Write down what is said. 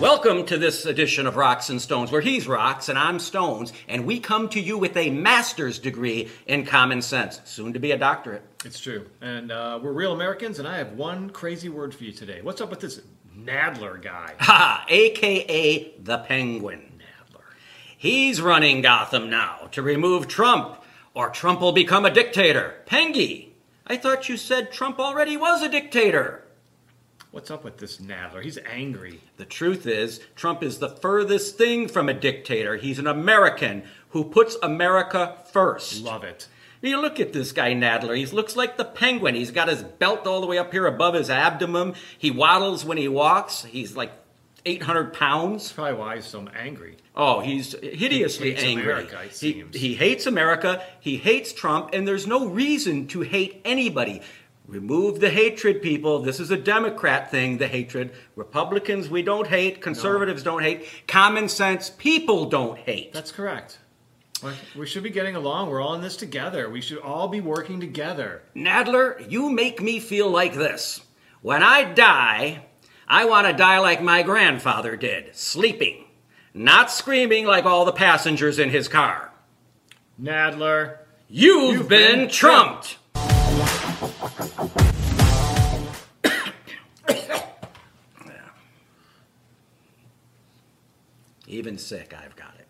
Welcome to this edition of Rocks and Stones, where he's Rocks and I'm Stones, and we come to you with a master's degree in common sense, soon to be a doctorate. It's true. And uh, we're real Americans, and I have one crazy word for you today. What's up with this Nadler guy? Ha! AKA the Penguin. Nadler. He's running Gotham now to remove Trump, or Trump will become a dictator. Pengy, I thought you said Trump already was a dictator. What's up with this Nadler? He's angry. The truth is, Trump is the furthest thing from a dictator. He's an American who puts America first. Love it. You look at this guy Nadler. He looks like the penguin. He's got his belt all the way up here above his abdomen. He waddles when he walks. He's like 800 pounds. That's probably why he's so angry. Oh, he's hideously He angry. America, he, he hates America. He hates Trump, and there's no reason to hate anybody. Remove the hatred, people. This is a Democrat thing, the hatred. Republicans, we don't hate. Conservatives don't hate. Common sense, people don't hate. That's correct. We should be getting along. We're all in this together. We should all be working together. Nadler, you make me feel like this. When I die, I want to die like my grandfather did, sleeping, not screaming like all the passengers in his car. Nadler. You've, You've been, been trumped. Even sick, I've got it.